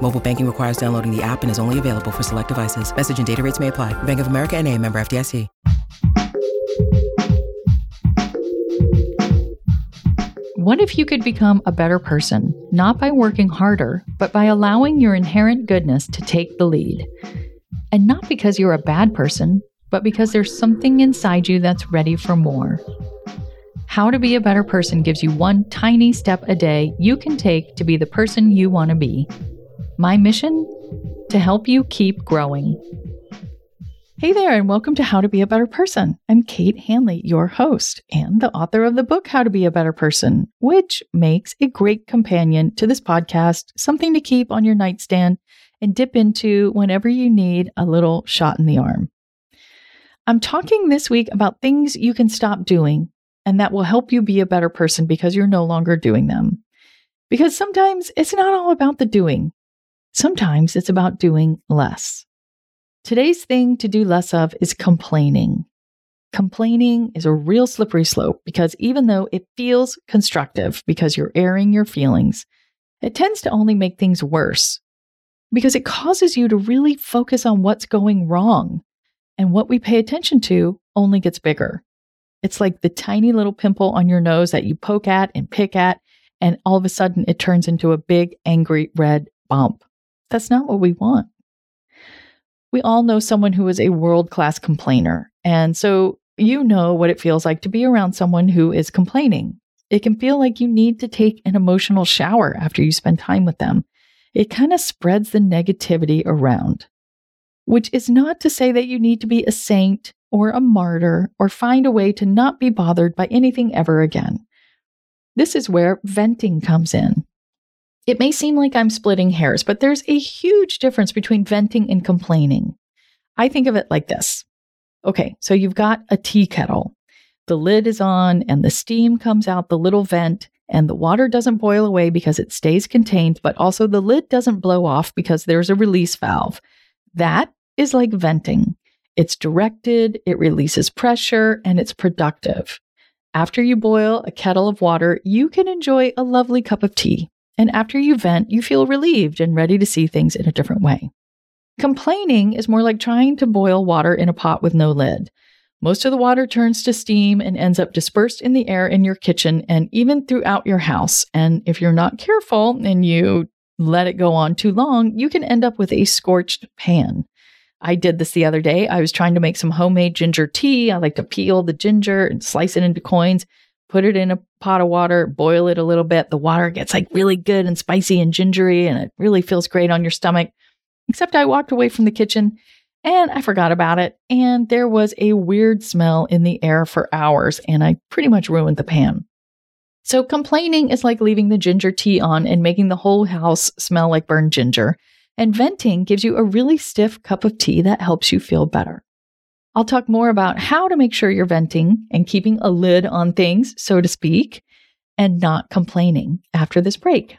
Mobile banking requires downloading the app and is only available for select devices. Message and data rates may apply. Bank of America and a member FDIC. What if you could become a better person, not by working harder, but by allowing your inherent goodness to take the lead? And not because you're a bad person, but because there's something inside you that's ready for more. How to Be a Better Person gives you one tiny step a day you can take to be the person you want to be. My mission? To help you keep growing. Hey there, and welcome to How to Be a Better Person. I'm Kate Hanley, your host and the author of the book How to Be a Better Person, which makes a great companion to this podcast, something to keep on your nightstand and dip into whenever you need a little shot in the arm. I'm talking this week about things you can stop doing and that will help you be a better person because you're no longer doing them. Because sometimes it's not all about the doing, sometimes it's about doing less. Today's thing to do less of is complaining. Complaining is a real slippery slope because even though it feels constructive because you're airing your feelings, it tends to only make things worse because it causes you to really focus on what's going wrong. And what we pay attention to only gets bigger. It's like the tiny little pimple on your nose that you poke at and pick at, and all of a sudden it turns into a big, angry red bump. That's not what we want. We all know someone who is a world class complainer. And so you know what it feels like to be around someone who is complaining. It can feel like you need to take an emotional shower after you spend time with them. It kind of spreads the negativity around, which is not to say that you need to be a saint or a martyr or find a way to not be bothered by anything ever again. This is where venting comes in. It may seem like I'm splitting hairs, but there's a huge difference between venting and complaining. I think of it like this. Okay, so you've got a tea kettle. The lid is on and the steam comes out the little vent and the water doesn't boil away because it stays contained, but also the lid doesn't blow off because there's a release valve. That is like venting. It's directed, it releases pressure, and it's productive. After you boil a kettle of water, you can enjoy a lovely cup of tea. And after you vent, you feel relieved and ready to see things in a different way. Complaining is more like trying to boil water in a pot with no lid. Most of the water turns to steam and ends up dispersed in the air in your kitchen and even throughout your house. And if you're not careful and you let it go on too long, you can end up with a scorched pan. I did this the other day. I was trying to make some homemade ginger tea. I like to peel the ginger and slice it into coins, put it in a pot of water, boil it a little bit. The water gets like really good and spicy and gingery, and it really feels great on your stomach. Except I walked away from the kitchen and I forgot about it. And there was a weird smell in the air for hours, and I pretty much ruined the pan. So, complaining is like leaving the ginger tea on and making the whole house smell like burned ginger. And venting gives you a really stiff cup of tea that helps you feel better. I'll talk more about how to make sure you're venting and keeping a lid on things, so to speak, and not complaining after this break.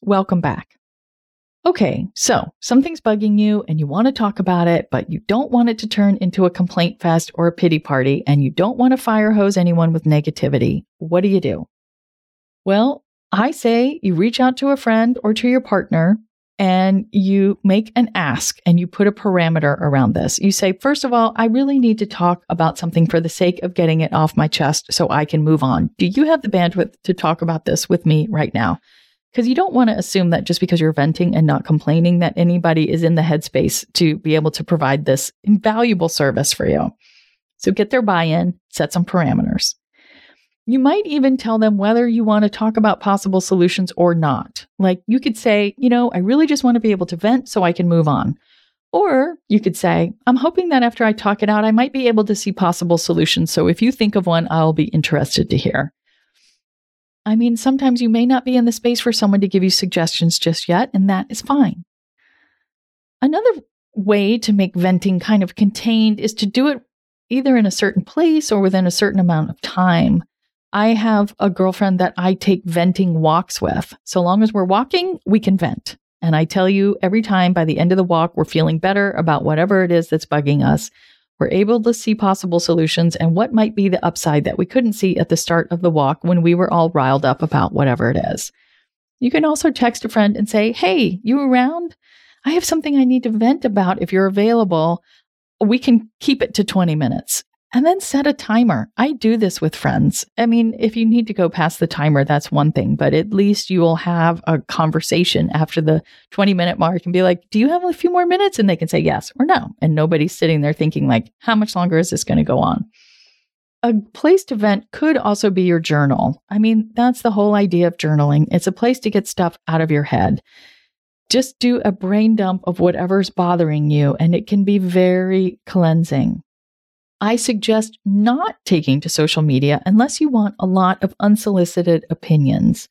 Welcome back. Okay, so something's bugging you and you want to talk about it, but you don't want it to turn into a complaint fest or a pity party, and you don't want to fire hose anyone with negativity. What do you do? Well, I say you reach out to a friend or to your partner and you make an ask and you put a parameter around this. You say, first of all, I really need to talk about something for the sake of getting it off my chest so I can move on. Do you have the bandwidth to talk about this with me right now? because you don't want to assume that just because you're venting and not complaining that anybody is in the headspace to be able to provide this invaluable service for you. So get their buy in, set some parameters. You might even tell them whether you want to talk about possible solutions or not. Like you could say, you know, I really just want to be able to vent so I can move on. Or you could say, I'm hoping that after I talk it out, I might be able to see possible solutions. So if you think of one, I'll be interested to hear. I mean, sometimes you may not be in the space for someone to give you suggestions just yet, and that is fine. Another way to make venting kind of contained is to do it either in a certain place or within a certain amount of time. I have a girlfriend that I take venting walks with. So long as we're walking, we can vent. And I tell you every time by the end of the walk, we're feeling better about whatever it is that's bugging us. We're able to see possible solutions and what might be the upside that we couldn't see at the start of the walk when we were all riled up about whatever it is. You can also text a friend and say, Hey, you around? I have something I need to vent about if you're available we can keep it to 20 minutes and then set a timer. I do this with friends. I mean, if you need to go past the timer, that's one thing, but at least you will have a conversation after the 20 minute mark and be like, Do you have a few more minutes? And they can say yes or no. And nobody's sitting there thinking, like, how much longer is this going to go on? A place to vent could also be your journal. I mean, that's the whole idea of journaling. It's a place to get stuff out of your head just do a brain dump of whatever's bothering you, and it can be very cleansing. I suggest not taking to social media unless you want a lot of unsolicited opinions.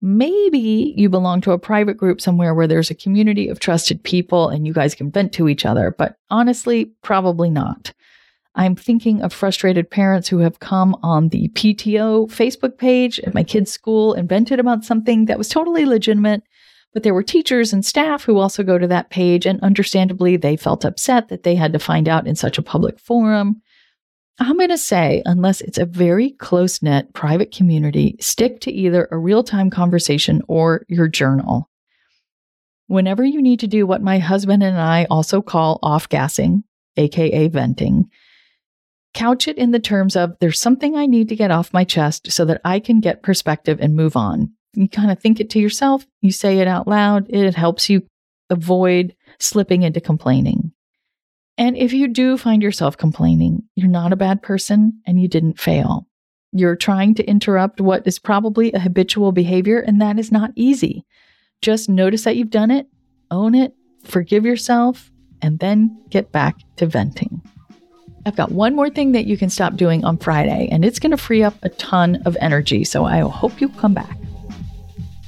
Maybe you belong to a private group somewhere where there's a community of trusted people and you guys can vent to each other, but honestly, probably not. I'm thinking of frustrated parents who have come on the PTO Facebook page at my kid's school and vented about something that was totally legitimate but there were teachers and staff who also go to that page, and understandably, they felt upset that they had to find out in such a public forum. I'm going to say, unless it's a very close knit private community, stick to either a real time conversation or your journal. Whenever you need to do what my husband and I also call off gassing, aka venting, couch it in the terms of there's something I need to get off my chest so that I can get perspective and move on. You kind of think it to yourself, you say it out loud, it helps you avoid slipping into complaining. And if you do find yourself complaining, you're not a bad person and you didn't fail. You're trying to interrupt what is probably a habitual behavior, and that is not easy. Just notice that you've done it, own it, forgive yourself, and then get back to venting. I've got one more thing that you can stop doing on Friday, and it's going to free up a ton of energy. So I hope you come back.